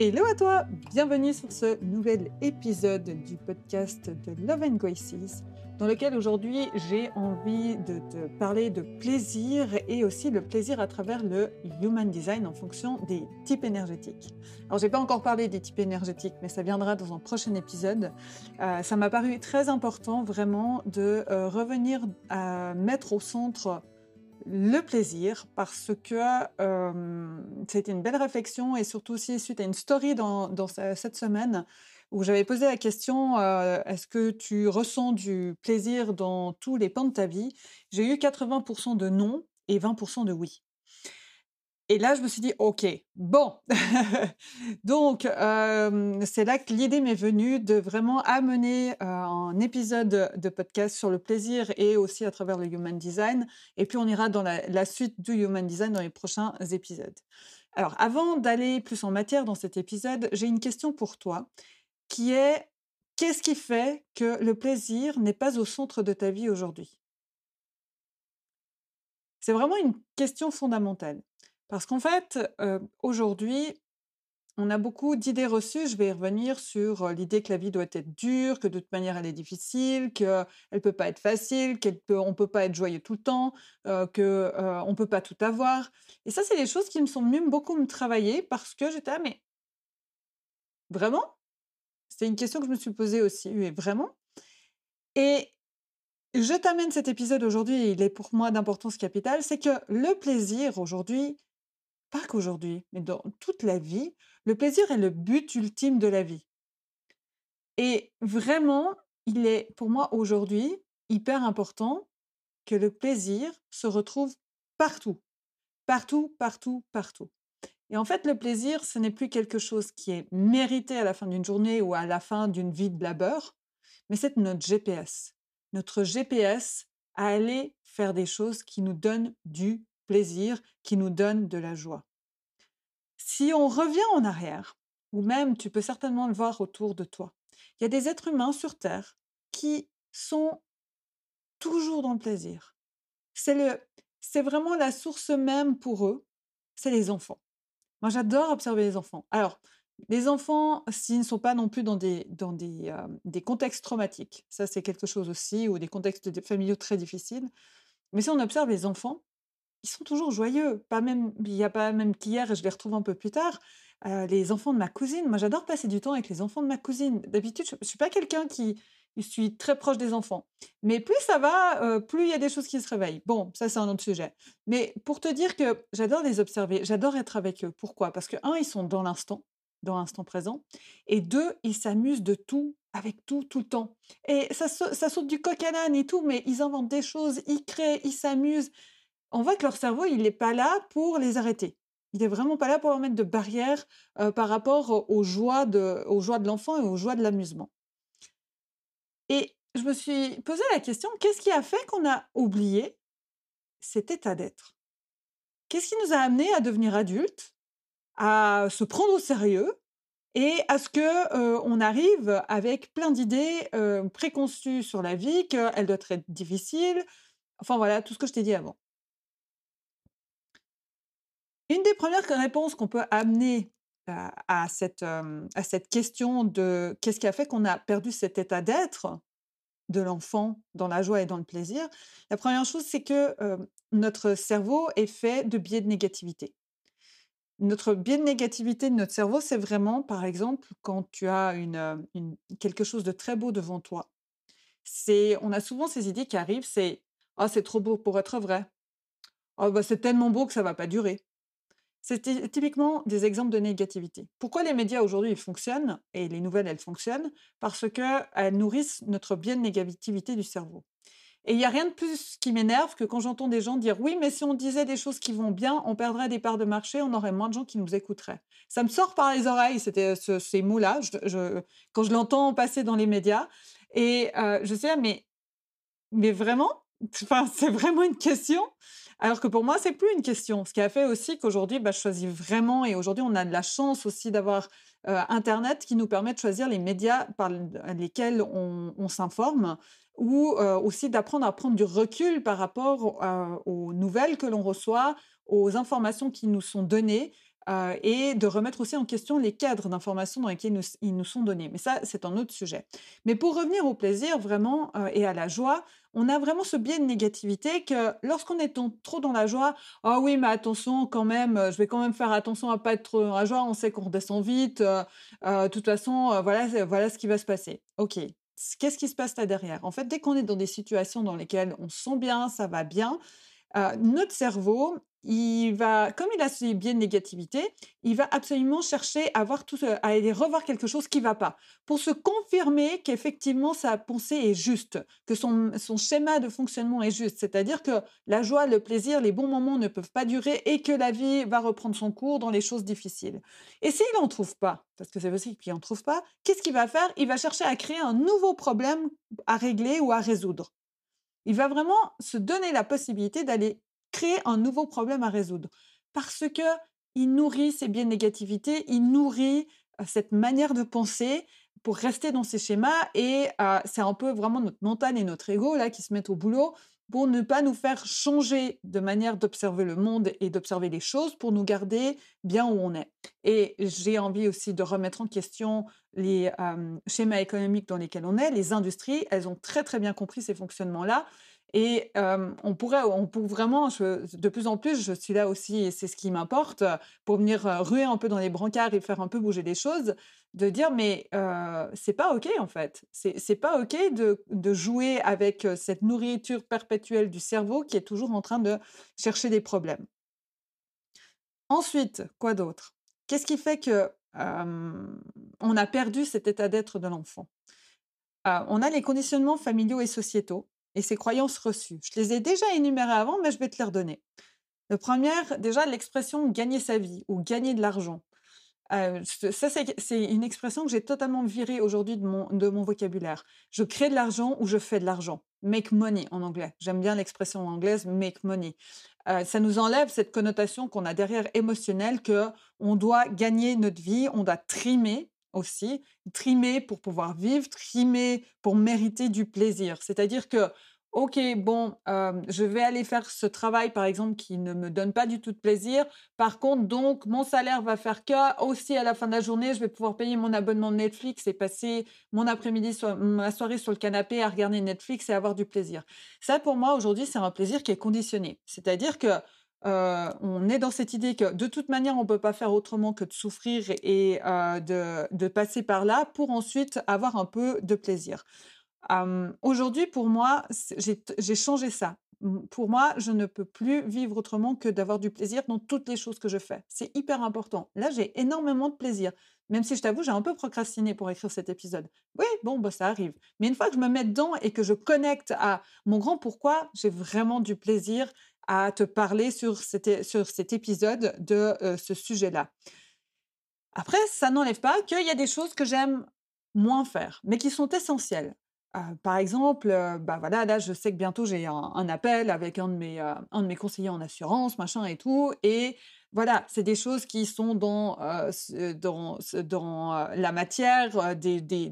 Hello à toi, bienvenue sur ce nouvel épisode du podcast de Love and Graces, dans lequel aujourd'hui j'ai envie de te parler de plaisir et aussi le plaisir à travers le human design en fonction des types énergétiques. Alors j'ai pas encore parlé des types énergétiques, mais ça viendra dans un prochain épisode. Euh, ça m'a paru très important vraiment de euh, revenir à mettre au centre le plaisir parce que euh, c'était une belle réflexion et surtout aussi suite à une story dans, cette semaine où j'avais posé la question est-ce que tu ressens du plaisir dans tous les pans de ta vie? J'ai eu 80% de non et 20% de oui. Et là, je me suis dit, OK, bon. Donc, c'est là que l'idée m'est venue de vraiment amener un épisode de podcast sur le plaisir et aussi à travers le Human Design. Et puis, on ira dans la, suite du Human Design dans les prochains épisodes. Alors, avant d'aller plus en matière dans cet épisode, j'ai une question pour toi qui est, qu'est-ce qui fait que le plaisir n'est pas au centre de ta vie aujourd'hui? C'est vraiment une question fondamentale. Parce qu'en fait, aujourd'hui, on a beaucoup d'idées reçues. Je vais y revenir sur l'idée que la vie doit être dure, que de toute manière elle est difficile, qu'elle ne peut pas être facile, qu'on ne peut pas être joyeux tout le temps, qu'on ne peut pas tout avoir. Et ça, c'est des choses qui me sont venues beaucoup me travailler parce que j'étais ah mais vraiment? C'est une question que je me suis posée aussi. Mais vraiment? Et je t'amène cet épisode aujourd'hui, il est pour moi d'importance capitale, c'est que le plaisir aujourd'hui, pas qu'aujourd'hui, mais dans toute la vie, le plaisir est le but ultime de la vie. Et vraiment, il est pour moi aujourd'hui hyper important que le plaisir se retrouve partout. Partout, partout, partout. Et en fait, le plaisir, ce n'est plus quelque chose qui est mérité à la fin d'une journée ou à la fin d'une vie de labeur, mais c'est notre GPS. Notre GPS à aller faire des choses qui nous donnent du plaisir qui nous donne de la joie. Si on revient en arrière, ou même tu peux certainement le voir autour de toi, il y a des êtres humains sur Terre qui sont toujours dans le plaisir. C'est le, c'est vraiment la source même pour eux, c'est les enfants. Moi, j'adore observer les enfants. Alors, les enfants, s'ils ne sont pas non plus dans des, dans des, euh, des contextes traumatiques, ça c'est quelque chose aussi, ou des contextes familiaux très difficiles, mais si on observe les enfants, ils sont toujours joyeux. Pas même, il n'y a pas même qu'hier, et je les retrouve un peu plus tard, les enfants de ma cousine. Moi, j'adore passer du temps avec les enfants de ma cousine. D'habitude, je ne suis pas quelqu'un qui je suis très proche des enfants. Mais plus ça va, plus il y a des choses qui se réveillent. Bon, ça, c'est un autre sujet. Mais pour te dire que j'adore les observer, j'adore être avec eux. Pourquoi? Parce que, un, ils sont dans l'instant, dans l'instant présent. Et deux, ils s'amusent de tout, avec tout, tout le temps. Et ça, ça saute du coq à l'âne et tout, mais ils inventent des choses, ils créent, ils s'amusent on voit que leur cerveau, il n'est pas là pour les arrêter. Il n'est vraiment pas là pour leur mettre de barrières par rapport aux joies de, aux joies de l'enfant et aux joies de l'amusement. Et je me suis posé la question, qu'est-ce qui a fait qu'on a oublié cet état d'être? Qu'est-ce qui nous a amené à devenir adultes, à se prendre au sérieux et à ce que on arrive avec plein d'idées préconçues sur la vie, qu'elle doit être difficile, enfin voilà, tout ce que je t'ai dit avant. Une des premières réponses qu'on peut amener à, cette, à cette question de qu'est-ce qui a fait qu'on a perdu cet état d'être de l'enfant dans la joie et dans le plaisir, la première chose, c'est que notre cerveau est fait de biais de négativité. Notre biais de négativité de notre cerveau, c'est vraiment, par exemple, quand tu as une, quelque chose de très beau devant toi. C'est, on a souvent ces idées qui arrivent, c'est ah c'est trop beau pour être vrai. Oh, bah, c'est tellement beau que ça va pas durer. C'est typiquement des exemples de négativité. Pourquoi les médias aujourd'hui fonctionnent et les nouvelles elles fonctionnent? Parce qu'elles nourrissent notre bien de négativité du cerveau. Et il n'y a rien de plus qui m'énerve que quand j'entends des gens dire oui, mais si on disait des choses qui vont bien, on perdrait des parts de marché, on aurait moins de gens qui nous écouteraient. Ça me sort par les oreilles, c'était ces mots-là, quand je l'entends passer dans les médias. Et je sais, mais, mais vraiment, c'est vraiment une question. Alors que pour moi, c'est plus une question. Ce qui a fait aussi qu'aujourd'hui, bah, je choisis vraiment, et aujourd'hui, on a de la chance aussi d'avoir Internet qui nous permet de choisir les médias par lesquels on, s'informe, ou aussi d'apprendre à prendre du recul par rapport aux nouvelles que l'on reçoit, aux informations qui nous sont données, euh, et de remettre aussi en question les cadres d'information dans lesquels ils nous sont donnés. Mais ça, c'est un autre sujet. Mais pour revenir au plaisir vraiment euh, et à la joie, on a vraiment ce biais de négativité que lorsqu'on est trop dans la joie, ah oui, mais attention quand même, je vais quand même faire attention à pas être trop dans la joie, on sait qu'on redescend vite, de toute façon, voilà, voilà ce qui va se passer. Ok, qu'est-ce qui se passe là derrière? En fait, dès qu'on est dans des situations dans lesquelles on se sent bien, ça va bien, notre cerveau, il va, comme il a ce biais de négativité, il va absolument chercher à, voir tout, à aller revoir quelque chose qui ne va pas, pour se confirmer qu'effectivement sa pensée est juste, que son, son schéma de fonctionnement est juste, c'est-à-dire que la joie, le plaisir, les bons moments ne peuvent pas durer et que la vie va reprendre son cours dans les choses difficiles. Et s'il n'en trouve pas, parce que c'est possible qu'il n'en trouve pas, qu'est-ce qu'il va faire? Il va chercher à créer un nouveau problème à régler ou à résoudre. Il va vraiment se donner la possibilité d'aller créer un nouveau problème à résoudre parce que il nourrit ces biais de négativité, il nourrit cette manière de penser pour rester dans ces schémas et c'est un peu vraiment notre mental et notre ego là qui se mettent au boulot pour ne pas nous faire changer de manière d'observer le monde et d'observer les choses pour nous garder bien où on est. Et j'ai envie aussi de remettre en question les schémas économiques dans lesquels on est. Les industries, elles ont très très bien compris ces fonctionnements-là. Et on pourrait, on peut vraiment, de plus en plus, je suis là aussi, et c'est ce qui m'importe, pour venir ruer un peu dans les brancards et faire un peu bouger les choses, de dire mais c'est pas ok en fait, c'est pas ok de, de, jouer avec cette nourriture perpétuelle du cerveau qui est toujours en train de chercher des problèmes. Ensuite, quoi d'autre? Qu'est-ce qui fait que on a perdu cet état d'être de l'enfant? On a les conditionnements familiaux et sociétaux et ces croyances reçues. Je les ai déjà énumérées avant, mais je vais te les redonner. Le premier, déjà, l'expression gagner sa vie ou gagner de l'argent. Euh, ça, c'est une expression que j'ai totalement virée aujourd'hui de mon, de mon vocabulaire. Je crée de l'argent ou je fais de l'argent. Make money en anglais. J'aime bien l'expression anglaise make money. Euh, ça nous enlève cette connotation qu'on a derrière émotionnelle que on doit gagner notre vie, on doit trimer aussi, trimer pour pouvoir vivre, trimer pour mériter du plaisir. C'est-à-dire que OK, bon, je vais aller faire ce travail, par exemple, qui ne me donne pas du tout de plaisir. Par contre, donc, mon salaire va faire que, aussi, à la fin de la journée, je vais pouvoir payer mon abonnement Netflix et passer mon après-midi, ma soirée sur le canapé à regarder Netflix et avoir du plaisir. Ça, pour moi, aujourd'hui, c'est un plaisir qui est conditionné. C'est-à-dire que on est dans cette idée que de toute manière, on ne peut pas faire autrement que de souffrir et de, passer par là pour ensuite avoir un peu de plaisir. Aujourd'hui, pour moi, j'ai changé ça. Pour moi, je ne peux plus vivre autrement que d'avoir du plaisir dans toutes les choses que je fais. C'est hyper important. Là, j'ai énormément de plaisir. Même si je t'avoue, j'ai un peu procrastiné pour écrire cet épisode. Oui, bon, bah, ça arrive. Mais une fois que je me mets dedans et que je connecte à mon grand pourquoi, j'ai vraiment du plaisir à te parler sur cet épisode de ce sujet-là. Après, ça n'enlève pas qu'il y a des choses que j'aime moins faire, mais qui sont essentielles par exemple, bah voilà, là, je sais que bientôt j'ai un, appel avec un de, mes, un de mes conseillers en assurance, machin et tout. Et voilà, c'est des choses qui sont dans, dans, dans la matière, des, des,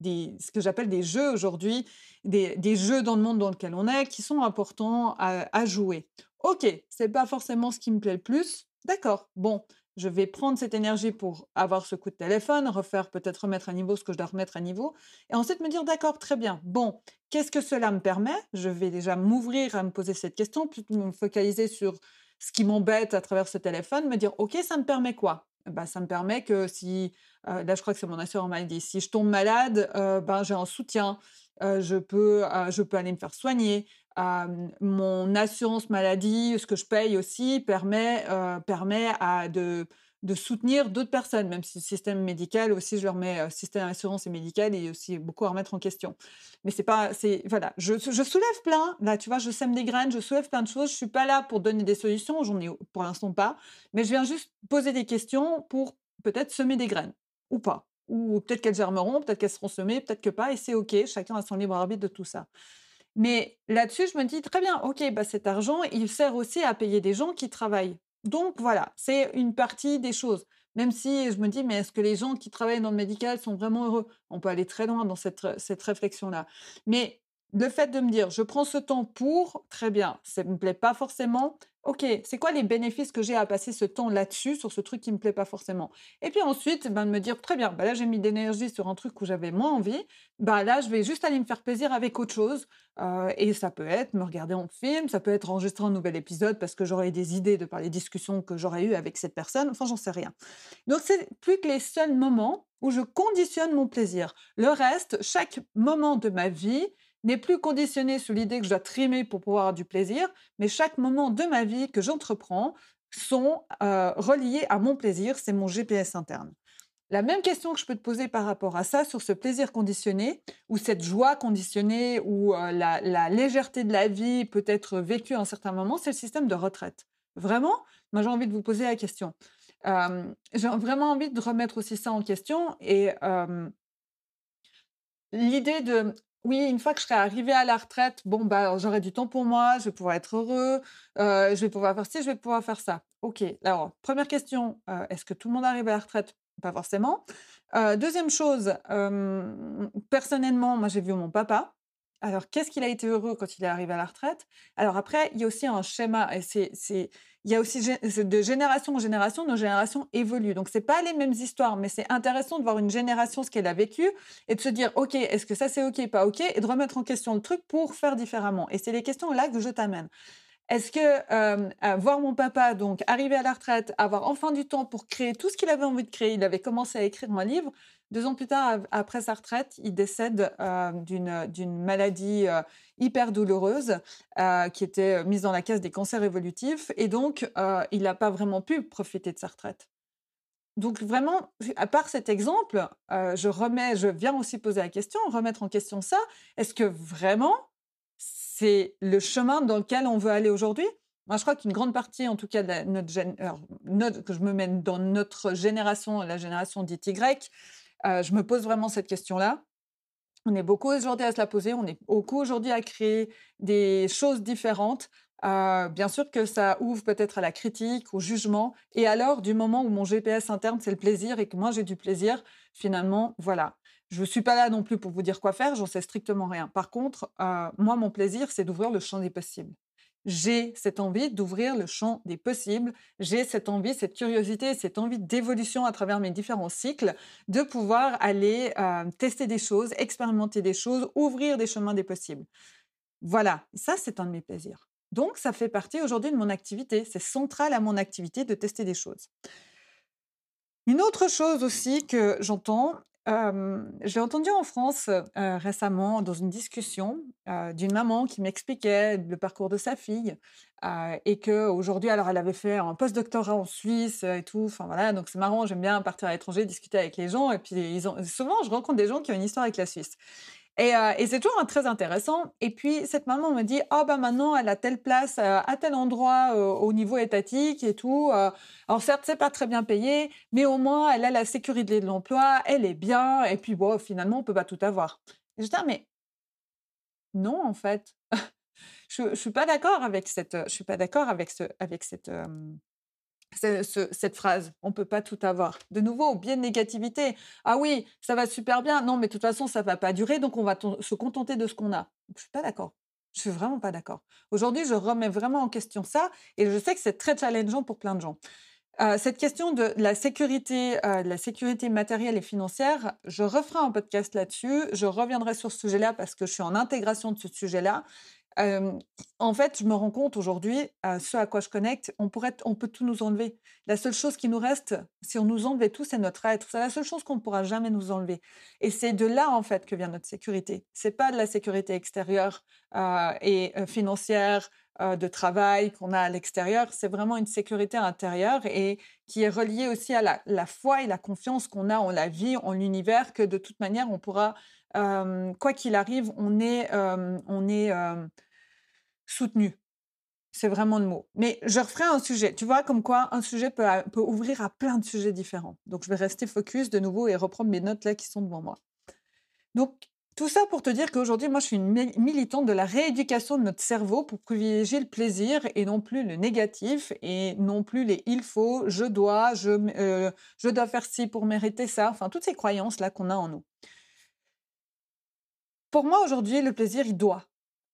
des, ce que j'appelle des jeux aujourd'hui, des, jeux dans le monde dans lequel on est, qui sont importants à, à jouer. Ok, c'est pas forcément ce qui me plaît le plus. D'accord, bon, je vais prendre cette énergie pour avoir ce coup de téléphone, refaire peut-être remettre à niveau ce que je dois remettre à niveau, et ensuite me dire d'accord, très bien, bon, qu'est-ce que cela me permet? Je vais déjà m'ouvrir à me poser cette question, plutôt me focaliser sur ce qui m'embête à travers ce téléphone, me dire ok, ça me permet quoi? Bah, ça me permet que si, euh, là je crois que c'est mon assureur m'a dit, si je tombe malade, euh, ben, j'ai un soutien, euh, je, peux, je peux aller me faire soigner, mon assurance maladie, ce que je paye aussi, permet, permet de, soutenir d'autres personnes, même si le système médical aussi, je leur mets système d'assurance et médical et aussi beaucoup à remettre en question. Mais c'est pas, c'est voilà, je, je, soulève plein. Là, tu vois, je sème des graines, je soulève plein de choses. Je suis pas là pour donner des solutions, j'en ai pour l'instant pas, mais je viens juste poser des questions pour peut-être semer des graines ou pas, ou peut-être qu'elles germeront, peut-être qu'elles seront semées, peut-être que pas, et c'est ok. Chacun a son libre arbitre de tout ça. Mais là-dessus, je me dis très bien, ok, bah cet argent, il sert aussi à payer des gens qui travaillent. Donc voilà, c'est une partie des choses. Même si je me dis, mais est-ce que les gens qui travaillent dans le médical sont vraiment heureux? On peut aller très loin dans cette, cette réflexion-là. Mais le fait de me dire, je prends ce temps pour, très bien, ça ne me plaît pas forcément. Ok, c'est quoi les bénéfices que j'ai à passer ce temps là-dessus, sur ce truc qui me plaît pas forcément? Et puis ensuite, ben, de me dire, très bien, ben là j'ai mis d'énergie sur un truc où j'avais moins envie, ben là je vais juste aller me faire plaisir avec autre chose. Euh, et ça peut être me regarder en film, ça peut être enregistrer un nouvel épisode parce que j'aurais des idées de par les discussions que j'aurais eues avec cette personne, enfin j'en sais rien. Donc c'est plus que les seuls moments où je conditionne mon plaisir. Le reste, chaque moment de ma vie, n'est plus conditionné sur l'idée que je dois trimer pour pouvoir avoir du plaisir, mais chaque moment de ma vie que j'entreprends sont euh, reliés à mon plaisir, c'est mon GPS interne. La même question que je peux te poser par rapport à ça, sur ce plaisir conditionné, ou cette joie conditionnée, ou euh, la, légèreté de la vie peut être vécue à un certain moment, c'est le système de retraite. Vraiment, moi j'ai envie de vous poser la question. Euh, j'ai vraiment envie de remettre aussi ça en question et l'idée de oui, une fois que je serai arrivée à la retraite, bon, bah, j'aurai du temps pour moi, je vais pouvoir être heureux, euh, je vais pouvoir faire ci, je vais pouvoir faire ça. OK. Alors, première question, euh, est-ce que tout le monde arrive à la retraite? Pas forcément. Euh, deuxième chose, personnellement, moi, j'ai vu mon papa. Alors, qu'est-ce qu'il a été heureux quand il est arrivé à la retraite? Alors après, il y a aussi un schéma, et c'est, il y a aussi de génération en génération, nos générations évoluent. Donc, c'est pas les mêmes histoires, mais c'est intéressant de voir une génération ce qu'elle a vécu et de se dire, OK, est-ce que ça c'est OK, pas OK, et de remettre en question le truc pour faire différemment. Et c'est les questions là que je t'amène. Est-ce que euh, voir mon papa donc arriver à la retraite, avoir enfin du temps pour créer tout ce qu'il avait envie de créer, il avait commencé à écrire un livre, deux ans plus tard, après sa retraite, il décède euh, d'une maladie euh, hyper douloureuse euh, qui était mise dans la case des cancers évolutifs. Et donc, il n'a pas vraiment pu profiter de sa retraite. Donc vraiment, à part cet exemple, je remets, je viens aussi poser la question, remettre en question ça. Est-ce que vraiment c'est le chemin dans lequel on veut aller aujourd'hui Moi, je crois qu'une grande partie, en tout cas, de notre, que je me mène dans notre génération, la génération dite Y, euh, je me pose vraiment cette question-là. On est beaucoup aujourd'hui à se la poser, on est beaucoup aujourd'hui à créer des choses différentes. Euh, bien sûr que ça ouvre peut-être à la critique, au jugement. Et alors, du moment où mon GPS interne, c'est le plaisir et que moi j'ai du plaisir, finalement, voilà. Je ne suis pas là non plus pour vous dire quoi faire, j'en sais strictement rien. Par contre, euh, moi, mon plaisir, c'est d'ouvrir le champ des possibles j'ai cette envie d'ouvrir le champ des possibles, j'ai cette envie, cette curiosité, cette envie d'évolution à travers mes différents cycles, de pouvoir aller euh, tester des choses, expérimenter des choses, ouvrir des chemins des possibles. Voilà, ça c'est un de mes plaisirs. Donc ça fait partie aujourd'hui de mon activité, c'est central à mon activité de tester des choses. Une autre chose aussi que j'entends, j'ai entendu en France récemment dans une discussion d'une maman qui m'expliquait le parcours de sa fille et que aujourd'hui, alors elle avait fait un post-doctorat en Suisse et tout. Enfin voilà, donc c'est marrant. J'aime bien partir à l'étranger, discuter avec les gens et puis ils ont souvent je rencontre des gens qui ont une histoire avec la Suisse. Euh, et, c'est toujours très intéressant. Et puis, cette maman me dit, oh, ben maintenant, elle a telle place euh, à tel endroit euh, au niveau étatique et tout. alors, certes, c'est pas très bien payé, mais au moins, elle a la sécurité de l'emploi, elle est bien. Et puis, bon, finalement, on peut pas tout avoir. Je dis, ah, mais non, en fait. je, je suis pas d'accord avec cette, je suis pas d'accord avec ce, avec cette, cette phrase. On peut pas tout avoir. De nouveau, bien de négativité. Ah oui, ça va super bien. Non, mais de toute façon, ça va pas durer, donc on va se contenter de ce qu'on a. Je suis pas d'accord. Je suis vraiment pas d'accord. Aujourd'hui, je remets vraiment en question ça, et je sais que c'est très challengeant pour plein de gens. Euh, cette question de la sécurité, euh, la sécurité matérielle et financière, je referai un podcast là-dessus. Je reviendrai sur ce sujet-là parce que je suis en intégration de ce sujet-là en fait, je me rends compte aujourd'hui, ce à quoi je connecte, on, pourrait, on peut tout nous enlever. La seule chose qui nous reste, si on nous enlevait tout, c'est notre être. C'est la seule chose qu'on ne pourra jamais nous enlever. Et c'est de là, en fait, que vient notre sécurité. C'est pas de la sécurité extérieure et financière, de travail qu'on a à l'extérieur. C'est vraiment une sécurité intérieure et qui est reliée aussi à la, la foi et la confiance qu'on a en la vie, en l'univers, que de toute manière, on pourra, quoi qu'il arrive, on est, on est soutenu. C'est vraiment le mot. Mais je referai un sujet. Tu vois, comme quoi un sujet peut, peut, ouvrir à plein de sujets différents. Donc, je vais rester focus de nouveau et reprendre mes notes là qui sont devant moi. Donc, tout ça pour te dire qu'aujourd'hui, moi, je suis une militante de la rééducation de notre cerveau pour privilégier le plaisir et non plus le négatif et non plus les il faut, je dois, je, euh, je dois faire ci pour mériter ça. Enfin, toutes ces croyances là qu'on a en nous. pour moi, aujourd'hui, le plaisir, il doit.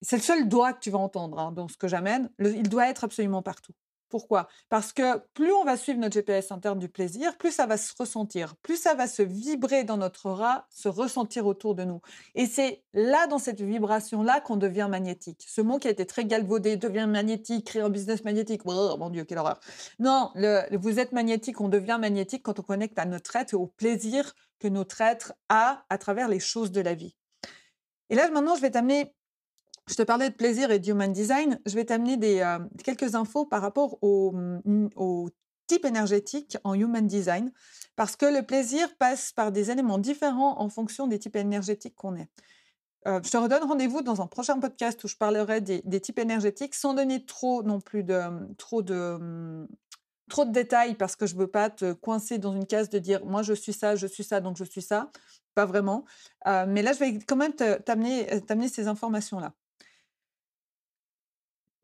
C'est le seul doigt que tu vas entendre hein, dans ce que j'amène. Il doit être absolument partout. Pourquoi? Parce que plus on va suivre notre GPS interne du plaisir, plus ça va se ressentir, plus ça va se vibrer dans notre aura, se ressentir autour de nous. Et c'est là, dans cette vibration-là, qu'on devient magnétique. Ce mot qui a été très galvaudé, devient magnétique, créer un business magnétique. Oh mon Dieu, quelle horreur. Non, vous êtes magnétique, on devient magnétique quand on connecte à notre être et au plaisir que notre être a à travers les choses de la vie. Et là, maintenant, je vais t'amener je te parlais de plaisir et d'human design. Je vais t'amener euh, quelques infos par rapport mm, au, type énergétique en human design, parce que le plaisir passe par des éléments différents en fonction des types énergétiques qu'on est. Euh, je te redonne rendez-vous dans un prochain podcast où je parlerai des, types énergétiques sans donner trop non plus de trop de mm, trop de détails parce que je veux pas te coincer dans une case de dire moi je suis ça, je suis ça, donc je suis ça. Pas vraiment. Euh, mais là, je vais quand même t'amener ces informations-là.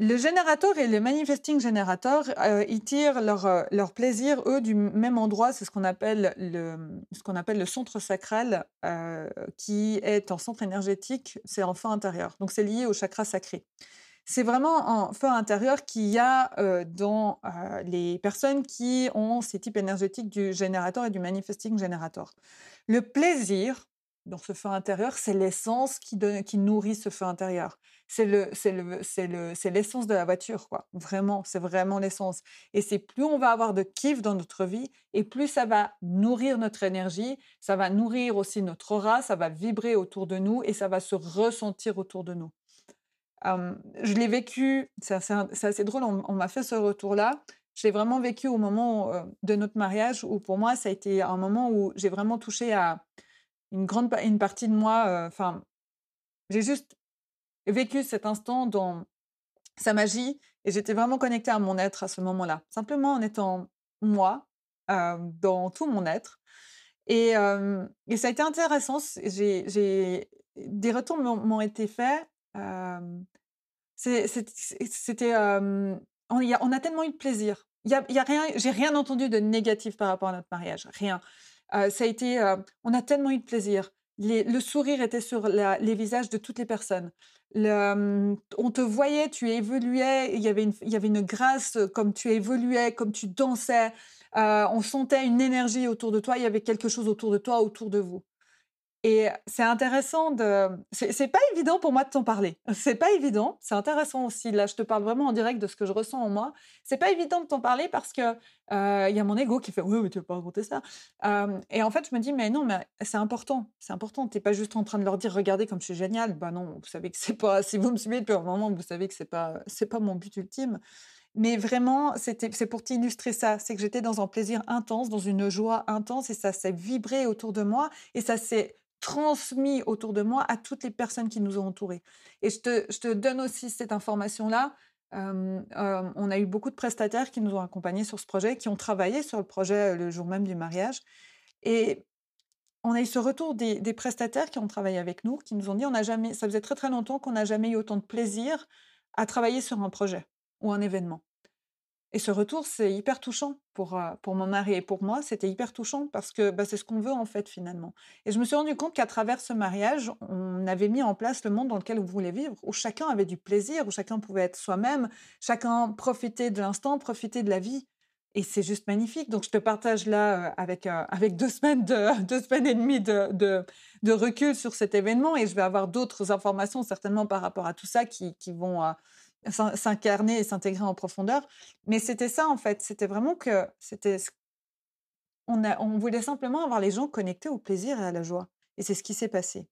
Le générateur et le manifesting générateur, euh, ils tirent leur, euh, leur, plaisir, eux, du même endroit. C'est ce qu'on appelle le, centre sacral, euh, qui est en centre énergétique, c'est en feu intérieur. Donc, c'est lié au chakra sacré. C'est vraiment en feu intérieur qu'il y a dans les personnes qui ont ces types énergétiques du générateur et du manifesting générateur. Le plaisir, dans ce feu intérieur, c'est l'essence qui nourrit ce feu intérieur. C'est le, c'est le, le, l'essence de la voiture, quoi. Vraiment, c'est vraiment l'essence. Et c'est plus on va avoir de kiff dans notre vie, et plus ça va nourrir notre énergie, ça va nourrir aussi notre aura, ça va vibrer autour de nous et ça va se ressentir autour de nous. je l'ai vécu, c'est assez, drôle, on, m'a fait ce retour-là. Je l'ai vraiment vécu au moment de notre mariage, où pour moi, ça a été un moment où j'ai vraiment touché à, une grande une partie de moi, enfin, j'ai juste vécu cet instant dans sa magie et j'étais vraiment connectée à mon être à ce moment-là. Simplement en étant moi, dans tout mon être. Et, et, ça a été intéressant. J'ai, des retours m'ont été faits. c'était, on, a tellement eu de plaisir. Il y a rien, j'ai rien entendu de négatif par rapport à notre mariage, rien ça a été, on a tellement eu de plaisir. le sourire était sur les visages de toutes les personnes. On te voyait, tu évoluais, il y avait une, il y avait une grâce comme tu évoluais, comme tu dansais. on sentait une énergie autour de toi, il y avait quelque chose autour de toi, autour de vous. Et c'est intéressant de. C'est pas évident pour moi de t'en parler. C'est pas évident. C'est intéressant aussi. Là, je te parle vraiment en direct de ce que je ressens en moi. C'est pas évident de t'en parler parce que il y a mon ego qui fait oui, mais tu vas pas raconter ça? et en fait, je me dis mais non, mais c'est important. C'est important. T'es pas juste en train de leur dire regardez comme je suis génial. Bah non, vous savez que c'est pas. Si vous me suivez depuis un moment, vous savez que c'est pas c'est pas mon but ultime. Mais vraiment, c'est pour t'illustrer ça. C'est que j'étais dans un plaisir intense, dans une joie intense, et ça s'est vibré autour de moi, et ça s'est transmis autour de moi à toutes les personnes qui nous ont entourés. Et je te, je te donne aussi cette information-là. on a eu beaucoup de prestataires qui nous ont accompagnés sur ce projet, qui ont travaillé sur le projet le jour même du mariage. Et on a eu ce retour des, des prestataires qui ont travaillé avec nous, qui nous ont dit on jamais, ça faisait très très longtemps qu'on n'a jamais eu autant de plaisir à travailler sur un projet ou un événement. Et ce retour, c'est hyper touchant pour, pour mon mari et pour moi. C'était hyper touchant parce que bah, c'est ce qu'on veut en fait finalement. Et je me suis rendu compte qu'à travers ce mariage, on avait mis en place le monde dans lequel on voulait vivre, où chacun avait du plaisir, où chacun pouvait être soi-même, chacun profitait de l'instant, profitait de la vie. Et c'est juste magnifique. Donc je te partage là avec, avec deux, semaines de, deux semaines et demie de, de, recul sur cet événement et je vais avoir d'autres informations certainement par rapport à tout ça qui, qui vont s'incarner et s'intégrer en profondeur. Mais c'était ça, en fait. C'était vraiment que c'était. On, a, on voulait simplement avoir les gens connectés au plaisir et à la joie. Et c'est ce qui s'est passé.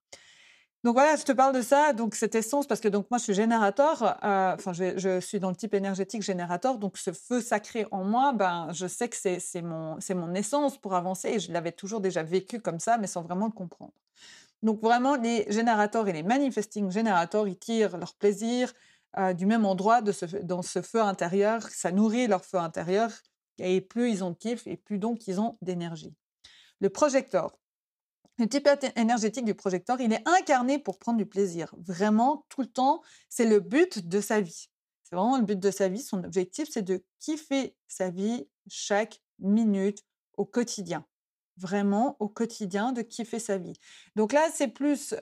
Donc voilà, je te parle de ça, donc cette essence, parce que donc moi je suis générateur, euh, enfin je, suis dans le type énergétique générateur, donc ce feu sacré en moi, ben je sais que c'est mon, mon essence pour avancer et je l'avais toujours déjà vécu comme ça, mais sans vraiment le comprendre. Donc vraiment, les générateurs et les manifesting générateurs, ils tirent leur plaisir, du même endroit dans ce feu intérieur, ça nourrit leur feu intérieur, et plus ils ont de kiff, et plus donc ils ont d'énergie. Le projecteur. Le type énergétique du projecteur, il est incarné pour prendre du plaisir. Vraiment, tout le temps, c'est le but de sa vie. C'est vraiment le but de sa vie. Son objectif, c'est de kiffer sa vie chaque minute au quotidien. Vraiment au quotidien de kiffer sa vie. Donc là, c'est plus,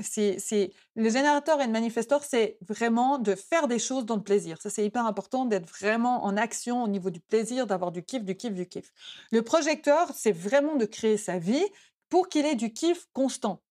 c'est le générateur et le manifesteur, c'est vraiment de faire des choses dans le plaisir. Ça, c'est hyper important d'être vraiment en action au niveau du plaisir, d'avoir du kiff, du kiff, du kiff. Le projecteur, c'est vraiment de créer sa vie pour qu'il ait du kiff constant.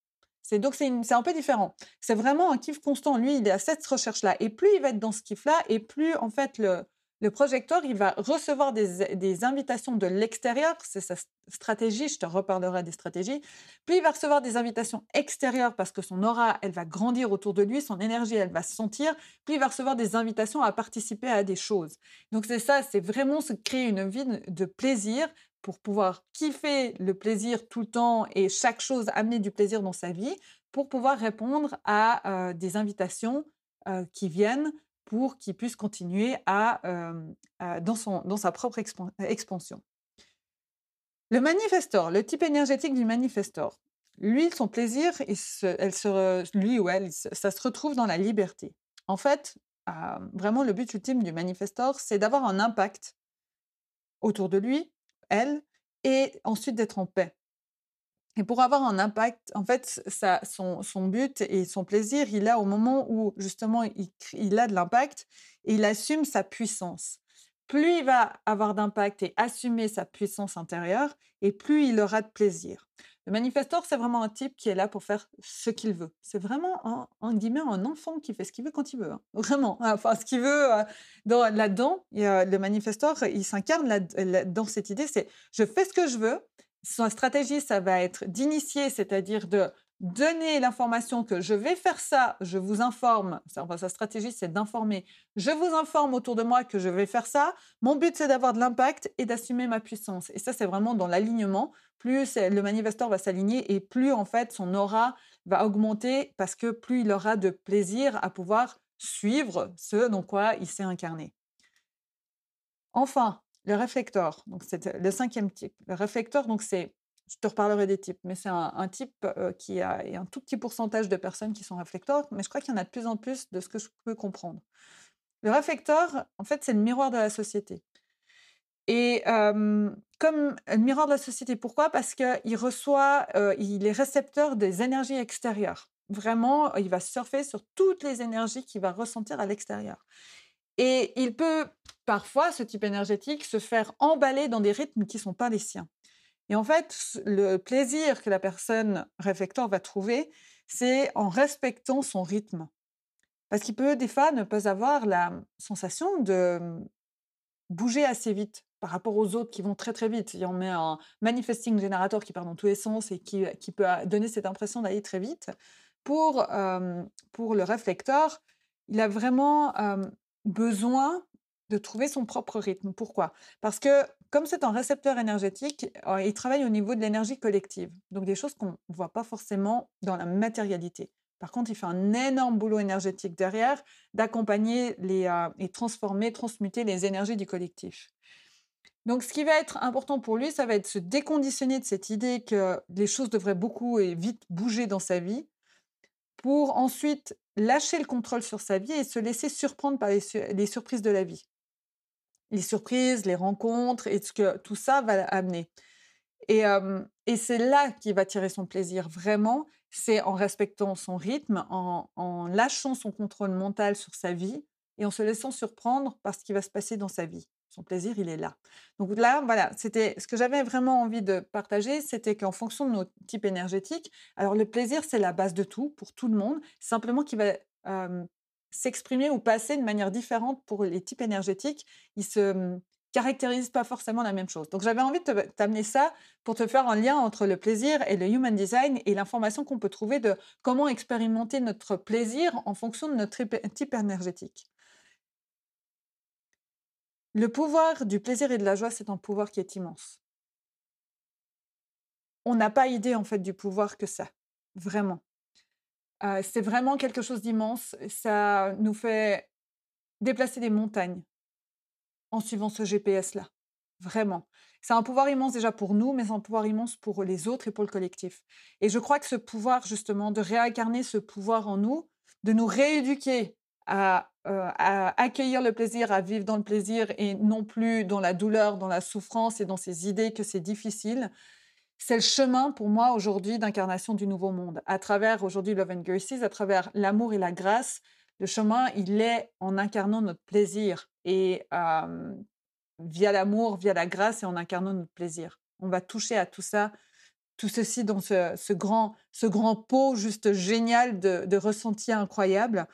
C'est donc c'est un peu différent. C'est vraiment un kiff constant. Lui, il est à cette recherche-là. Et plus il va être dans ce kiff-là, et plus en fait le, le projecteur, il va recevoir des, invitations de l'extérieur, c'est sa stratégie, je te reparlerai des stratégies. Puis il va recevoir des invitations extérieures parce que son aura, elle va grandir autour de lui, son énergie, elle va se sentir. Puis il va recevoir des invitations à participer à des choses. Donc c'est ça, c'est vraiment se créer une vie de plaisir pour pouvoir kiffer le plaisir tout le temps et chaque chose amener du plaisir dans sa vie pour pouvoir répondre à euh, des invitations euh, qui viennent pour qu'il puisse continuer à, dans, son, dans sa propre expansion. Le manifestor, le type énergétique du manifestor, lui, son plaisir, lui ou elle, ça se retrouve dans la liberté. En fait, vraiment, le but ultime du manifestor, c'est d'avoir un impact autour de lui, elle, et ensuite d'être en paix. Et pour avoir un impact, en fait, son, but et son plaisir, il a au moment où justement il, a de l'impact et il assume sa puissance. Plus il va avoir d'impact et assumer sa puissance intérieure, et plus il aura de plaisir. Le manifestor, c'est vraiment un type qui est là pour faire ce qu'il veut. C'est vraiment un, en guillemets, un enfant qui fait ce qu'il veut quand il veut. Hein. Vraiment. Enfin, ce qu'il veut euh, là-dedans, le manifestor, il s'incarne dans cette idée, c'est je fais ce que je veux, sa stratégie, ça va être d'initier, c'est-à-dire de donner l'information que je vais faire ça, je vous informe. Enfin, sa stratégie, c'est d'informer. Je vous informe autour de moi que je vais faire ça. Mon but, c'est d'avoir de l'impact et d'assumer ma puissance. Et ça, c'est vraiment dans l'alignement. Plus le manifesteur va s'aligner et plus, en fait, son aura va augmenter parce que plus il aura de plaisir à pouvoir suivre ce dans quoi il s'est incarné. Enfin, le réflecteur, donc c'est le cinquième type. Le réflecteur, donc c'est, je te reparlerai des types, mais c'est un, type qui a un tout petit pourcentage de personnes qui sont réflecteurs, mais je crois qu'il y en a de plus en plus de ce que je peux comprendre. Le réflecteur, en fait, c'est le miroir de la société. Et comme le miroir de la société, pourquoi? Parce qu'il reçoit, il est récepteur des énergies extérieures. Vraiment, il va surfer sur toutes les énergies qu'il va ressentir à l'extérieur. Et il peut parfois, ce type énergétique, se faire emballer dans des rythmes qui ne sont pas les siens. Et en fait, le plaisir que la personne réflecteur va trouver, c'est en respectant son rythme. Parce qu'il peut des fois ne pas avoir la sensation de bouger assez vite par rapport aux autres qui vont très très vite. Il y en met un manifesting générateur qui part dans tous les sens et qui, peut donner cette impression d'aller très vite. Pour, pour le réflecteur, il a vraiment besoin de trouver son propre rythme. Pourquoi? Parce que comme c'est un récepteur énergétique, euh, il travaille au niveau de l'énergie collective. Donc des choses qu'on ne voit pas forcément dans la matérialité. Par contre, il fait un énorme boulot énergétique derrière d'accompagner les, euh, et transformer, transmuter les énergies du collectif. Donc, ce qui va être important pour lui, ça va être se déconditionner de cette idée que les choses devraient beaucoup et vite bouger dans sa vie pour ensuite lâcher le contrôle sur sa vie et se laisser surprendre par les, surprises de la vie. Les surprises, les rencontres et ce que tout ça va amener. Et, c'est là qu'il va tirer son plaisir vraiment, c'est en respectant son rythme, en lâchant son contrôle mental sur sa vie et en se laissant surprendre par ce qui va se passer dans sa vie. Son plaisir, il est là. Donc là, voilà, c'était ce que j'avais vraiment envie de partager, c'était qu'en fonction de nos types énergétiques, alors le plaisir, c'est la base de tout pour tout le monde, simplement qu'il va s'exprimer ou passer de manière différente pour les types énergétiques. Ils se mmh, caractérisent pas forcément la même chose. Donc j'avais envie de t'amener ça pour te faire un lien entre le plaisir et le human design et l'information qu'on peut trouver de comment expérimenter notre plaisir en fonction de notre type énergétique. Le pouvoir du plaisir et de la joie, c'est un pouvoir qui est immense. On n'a pas idée en fait du pouvoir que ça, vraiment. C'est vraiment quelque chose d'immense. Ça nous fait déplacer des montagnes en suivant ce GPS-là. Vraiment. C'est un pouvoir immense déjà pour nous, mais c'est un pouvoir immense pour les autres et pour le collectif. Et je crois que ce pouvoir, justement, de réincarner ce pouvoir en nous, de nous rééduquer à, accueillir le plaisir, à vivre dans le plaisir et non plus dans la douleur, dans la souffrance et dans ces idées que c'est difficile. C'est le chemin pour moi aujourd'hui d'incarnation du nouveau monde. À travers aujourd'hui Love and Graces, à travers l'amour et la grâce, le chemin, il est en incarnant notre plaisir et via l'amour, via la grâce et en incarnant notre plaisir. On va toucher à tout ça, tout ceci dans ce, grand, ce grand pot juste génial de, de ressenti incroyable.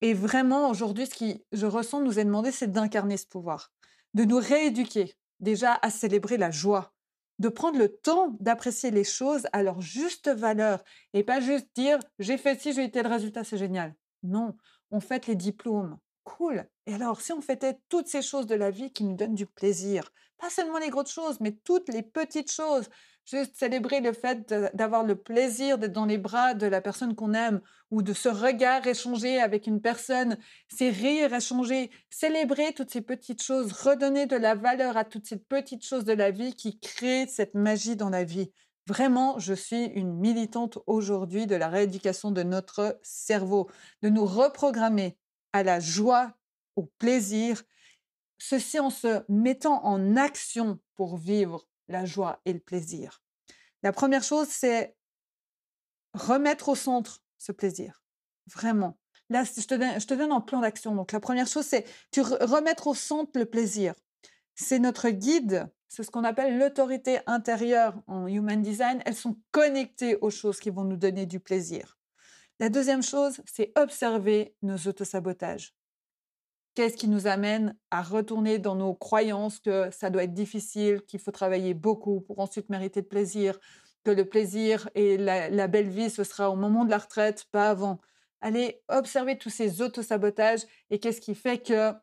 Et vraiment, aujourd'hui, ce que je ressens nous est demandé, c'est d'incarner ce pouvoir, de nous rééduquer déjà à célébrer la joie, de prendre le temps d'apprécier les choses à leur juste valeur et pas juste dire j'ai fait ci, j'ai eu tel résultat, c'est génial. Non, on fête les diplômes. Cool. Et alors, si on fêtait toutes ces choses de la vie qui nous donnent du plaisir, pas seulement les grosses choses, mais toutes les petites choses, juste célébrer le fait d'avoir le plaisir d'être dans les bras de la personne qu'on aime ou de ce regard échanger avec une personne, ces rires échangés, célébrer toutes ces petites choses, redonner de la valeur à toutes ces petites choses de la vie qui créent cette magie dans la vie. Vraiment, je suis une militante aujourd'hui de la rééducation de notre cerveau, de nous reprogrammer à la joie, au plaisir, ceci en se mettant en action pour vivre la joie et le plaisir. La première chose, c'est remettre au centre ce plaisir. Vraiment. Là, je te donne, je te donne un plan d'action. Donc, la première chose, c'est tu remettre au centre le plaisir. C'est notre guide, c'est ce qu'on appelle l'autorité intérieure en Human Design. Elles sont connectées aux choses qui vont nous donner du plaisir. La deuxième chose, c'est observer nos autosabotages. Qu'est-ce qui nous amène à retourner dans nos croyances que ça doit être difficile, qu'il faut travailler beaucoup pour ensuite mériter de plaisir, que le plaisir et la, belle vie, ce sera au moment de la retraite, pas avant. Allez observer tous ces autosabotages et qu'est-ce qui fait que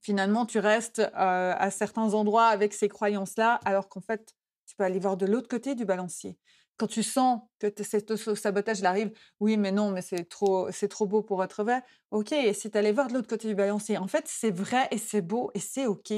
finalement tu restes euh, à certains endroits avec ces croyances-là, alors qu'en fait, tu peux aller voir de l'autre côté du balancier quand tu sens que cet sabotage arrive, oui, mais non, mais c'est trop, c'est trop beau pour être vrai. Ok, et si tu allais voir de l'autre côté du balancier, en fait, c'est vrai et c'est beau et c'est ok.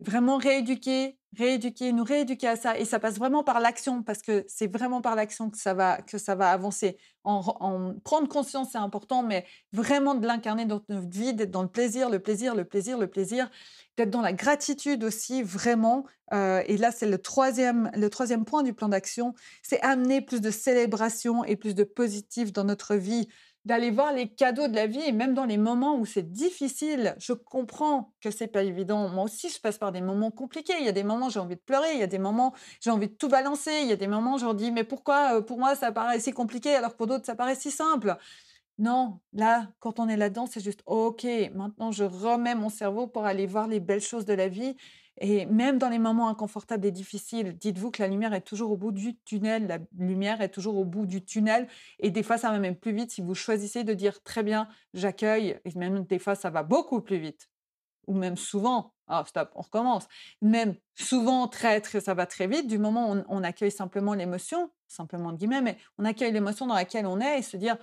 Vraiment rééduquer, rééduquer, nous rééduquer à ça. Et ça passe vraiment par l'action, parce que c'est vraiment par l'action que ça va, que ça va avancer. En, prendre conscience, c'est important, mais vraiment de l'incarner dans notre vie, d'être dans le plaisir, le plaisir, le plaisir, le plaisir, d'être dans la gratitude aussi, vraiment. Euh, et là, c'est le troisième, le troisième point du plan d'action, c'est amener plus de célébration et plus de positif dans notre vie d'aller voir les cadeaux de la vie et même dans les moments où c'est difficile, je comprends que c'est pas évident. Moi aussi, je passe par des moments compliqués. Il y a des moments j'ai envie de pleurer, il y a des moments j'ai envie de tout balancer, il y a des moments je dis mais pourquoi euh, pour moi ça paraît si compliqué alors que pour d'autres ça paraît si simple? Non, là, quand on est là-dedans, c'est juste OK, maintenant je remets mon cerveau pour aller voir les belles choses de la vie et même dans les moments inconfortables et difficiles, dites-vous que la lumière est toujours au bout du tunnel, la lumière est toujours au bout du tunnel. Et des fois, ça va même plus vite si vous choisissez de dire très bien, j'accueille. Et même des fois, ça va beaucoup plus vite. Ou même souvent, ah stop, on recommence. Même souvent, très, très, ça va très vite du moment où on, accueille simplement l'émotion, simplement de guillemets, mais on accueille l'émotion dans laquelle on est et se dire,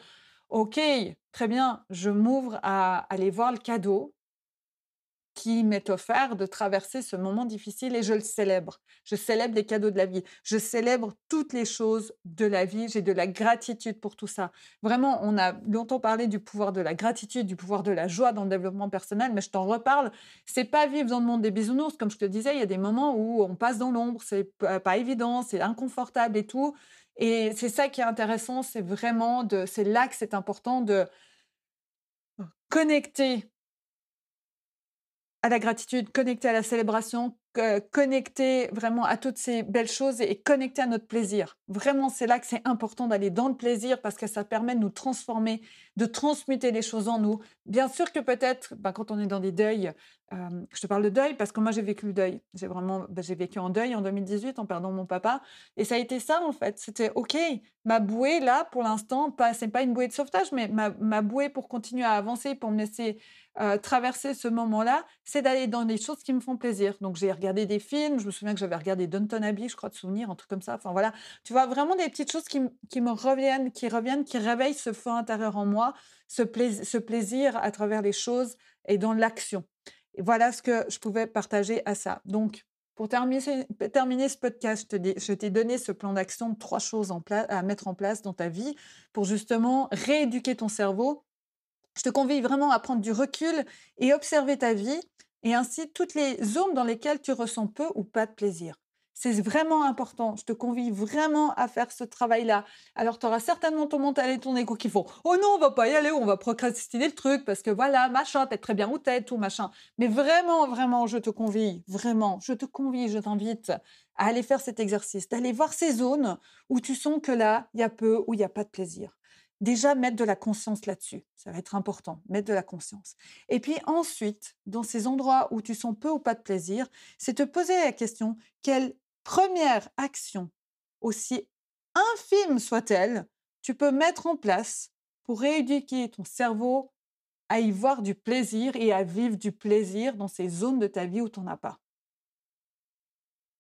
OK, très bien, je m'ouvre à aller voir le cadeau, qui m'est offert de traverser ce moment difficile et je le célèbre. Je célèbre les cadeaux de la vie. Je célèbre toutes les choses de la vie. J'ai de la gratitude pour tout ça. Vraiment, on a longtemps parlé du pouvoir de la gratitude, du pouvoir de la joie dans le développement personnel, mais je t'en reparle. C'est pas vivre dans le monde des bisounours. Comme je te disais, il y a des moments où on passe dans l'ombre, c'est pas évident, c'est inconfortable et tout. Et c'est ça qui est intéressant, c'est vraiment de, c'est là que c'est important de connecter à la gratitude, connecter à la célébration, connecter vraiment à toutes ces belles choses et connecter à notre plaisir. Vraiment, c'est là que c'est important d'aller dans le plaisir parce que ça permet de nous transformer, de transmuter les choses en nous. Bien sûr que peut-être, ben, quand on est dans des deuils, je te parle de deuil parce que moi j'ai vécu le deuil. J'ai vraiment, ben, j'ai vécu en deuil en 2018 en perdant mon papa et ça a été ça en fait. C'était ok, ma bouée là pour l'instant, pas, c'est pas une bouée de sauvetage, mais ma, ma bouée pour continuer à avancer, pour me laisser euh, traverser ce moment-là, c'est d'aller dans des choses qui me font plaisir. Donc j'ai regardé des films, je me souviens que j'avais regardé Downton Abbey, je crois de souvenir, un truc comme ça. Enfin voilà, tu vois vraiment des petites choses qui, me reviennent, qui reviennent, qui réveillent ce feu intérieur en moi, ce, plaisir à travers les choses et dans l'action. Et voilà ce que je pouvais partager à ça. Donc pour terminer, terminer ce podcast, je t'ai donné ce plan d'action de trois choses en à mettre en place dans ta vie pour justement rééduquer ton cerveau je te convie vraiment à prendre du recul et observer ta vie et ainsi toutes les zones dans lesquelles tu ressens peu ou pas de plaisir. C'est vraiment important. Je te convie vraiment à faire ce travail-là. Alors, tu auras certainement ton mental et ton égo qui font Oh non, on va pas y aller, on va procrastiner le truc parce que voilà, machin, t'es très bien où t'es, tout machin. Mais vraiment, vraiment, je te convie, vraiment, je te convie, je t'invite à aller faire cet exercice, d'aller voir ces zones où tu sens que là, il y a peu ou il n'y a pas de plaisir. Déjà, mettre de la conscience là-dessus. Ça va être important, mettre de la conscience. Et puis ensuite, dans ces endroits où tu sens peu ou pas de plaisir, c'est te poser la question, quelle première action, aussi infime soit-elle, tu peux mettre en place pour rééduquer ton cerveau à y voir du plaisir et à vivre du plaisir dans ces zones de ta vie où tu n'en as pas?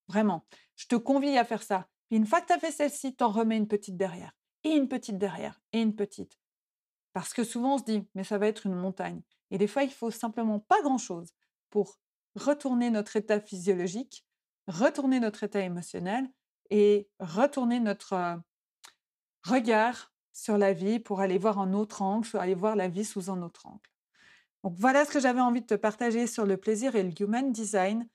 Vraiment, je te convie à faire ça. Une fois que tu as fait celle-ci, tu en remets une petite derrière, et une petite derrière, et une petite. Parce que souvent on se dit, mais ça va être une montagne. Et des fois, il faut simplement pas grand-chose pour retourner notre état physiologique, retourner notre état émotionnel et retourner notre euh, regard sur la vie pour aller voir un autre angle, pour aller voir la vie sous un autre angle. Donc voilà ce que j'avais envie de te partager sur le plaisir et le human design.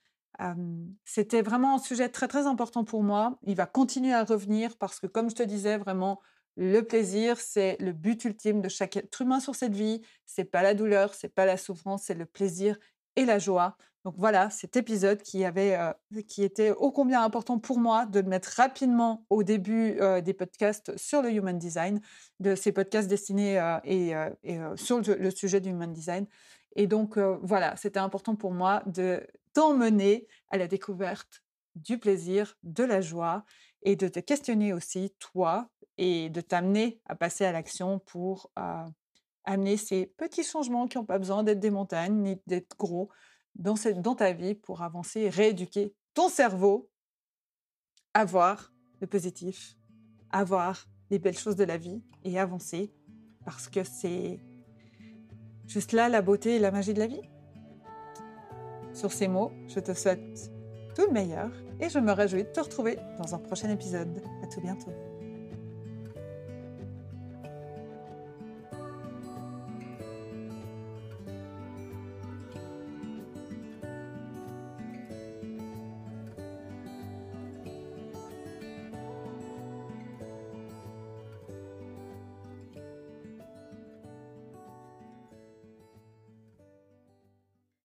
C'était vraiment un sujet très très important pour moi. Il va continuer à revenir parce que comme je te disais, vraiment, le plaisir, c'est le but ultime de chaque être humain sur cette vie. C'est pas la douleur, c'est pas la souffrance, c'est le plaisir et la joie. Donc voilà, cet épisode qui avait, euh, qui était ô combien important pour moi de le mettre rapidement au début euh, des podcasts sur le human design, de ces podcasts destinés euh, et, sur le, sujet du human design. Et donc voilà, c'était important pour moi de t'emmener à la découverte du plaisir, de la joie et de te questionner aussi toi et de t'amener à passer à l'action pour amener ces petits changements qui n'ont pas besoin d'être des montagnes ni d'être gros dans, dans ta vie pour avancer et rééduquer ton cerveau à voir le positif, à voir les belles choses de la vie et avancer parce que c'est juste là la beauté et la magie de la vie. Sur ces mots, je te souhaite tout le meilleur et je me réjouis de te retrouver dans un prochain épisode. À tout bientôt.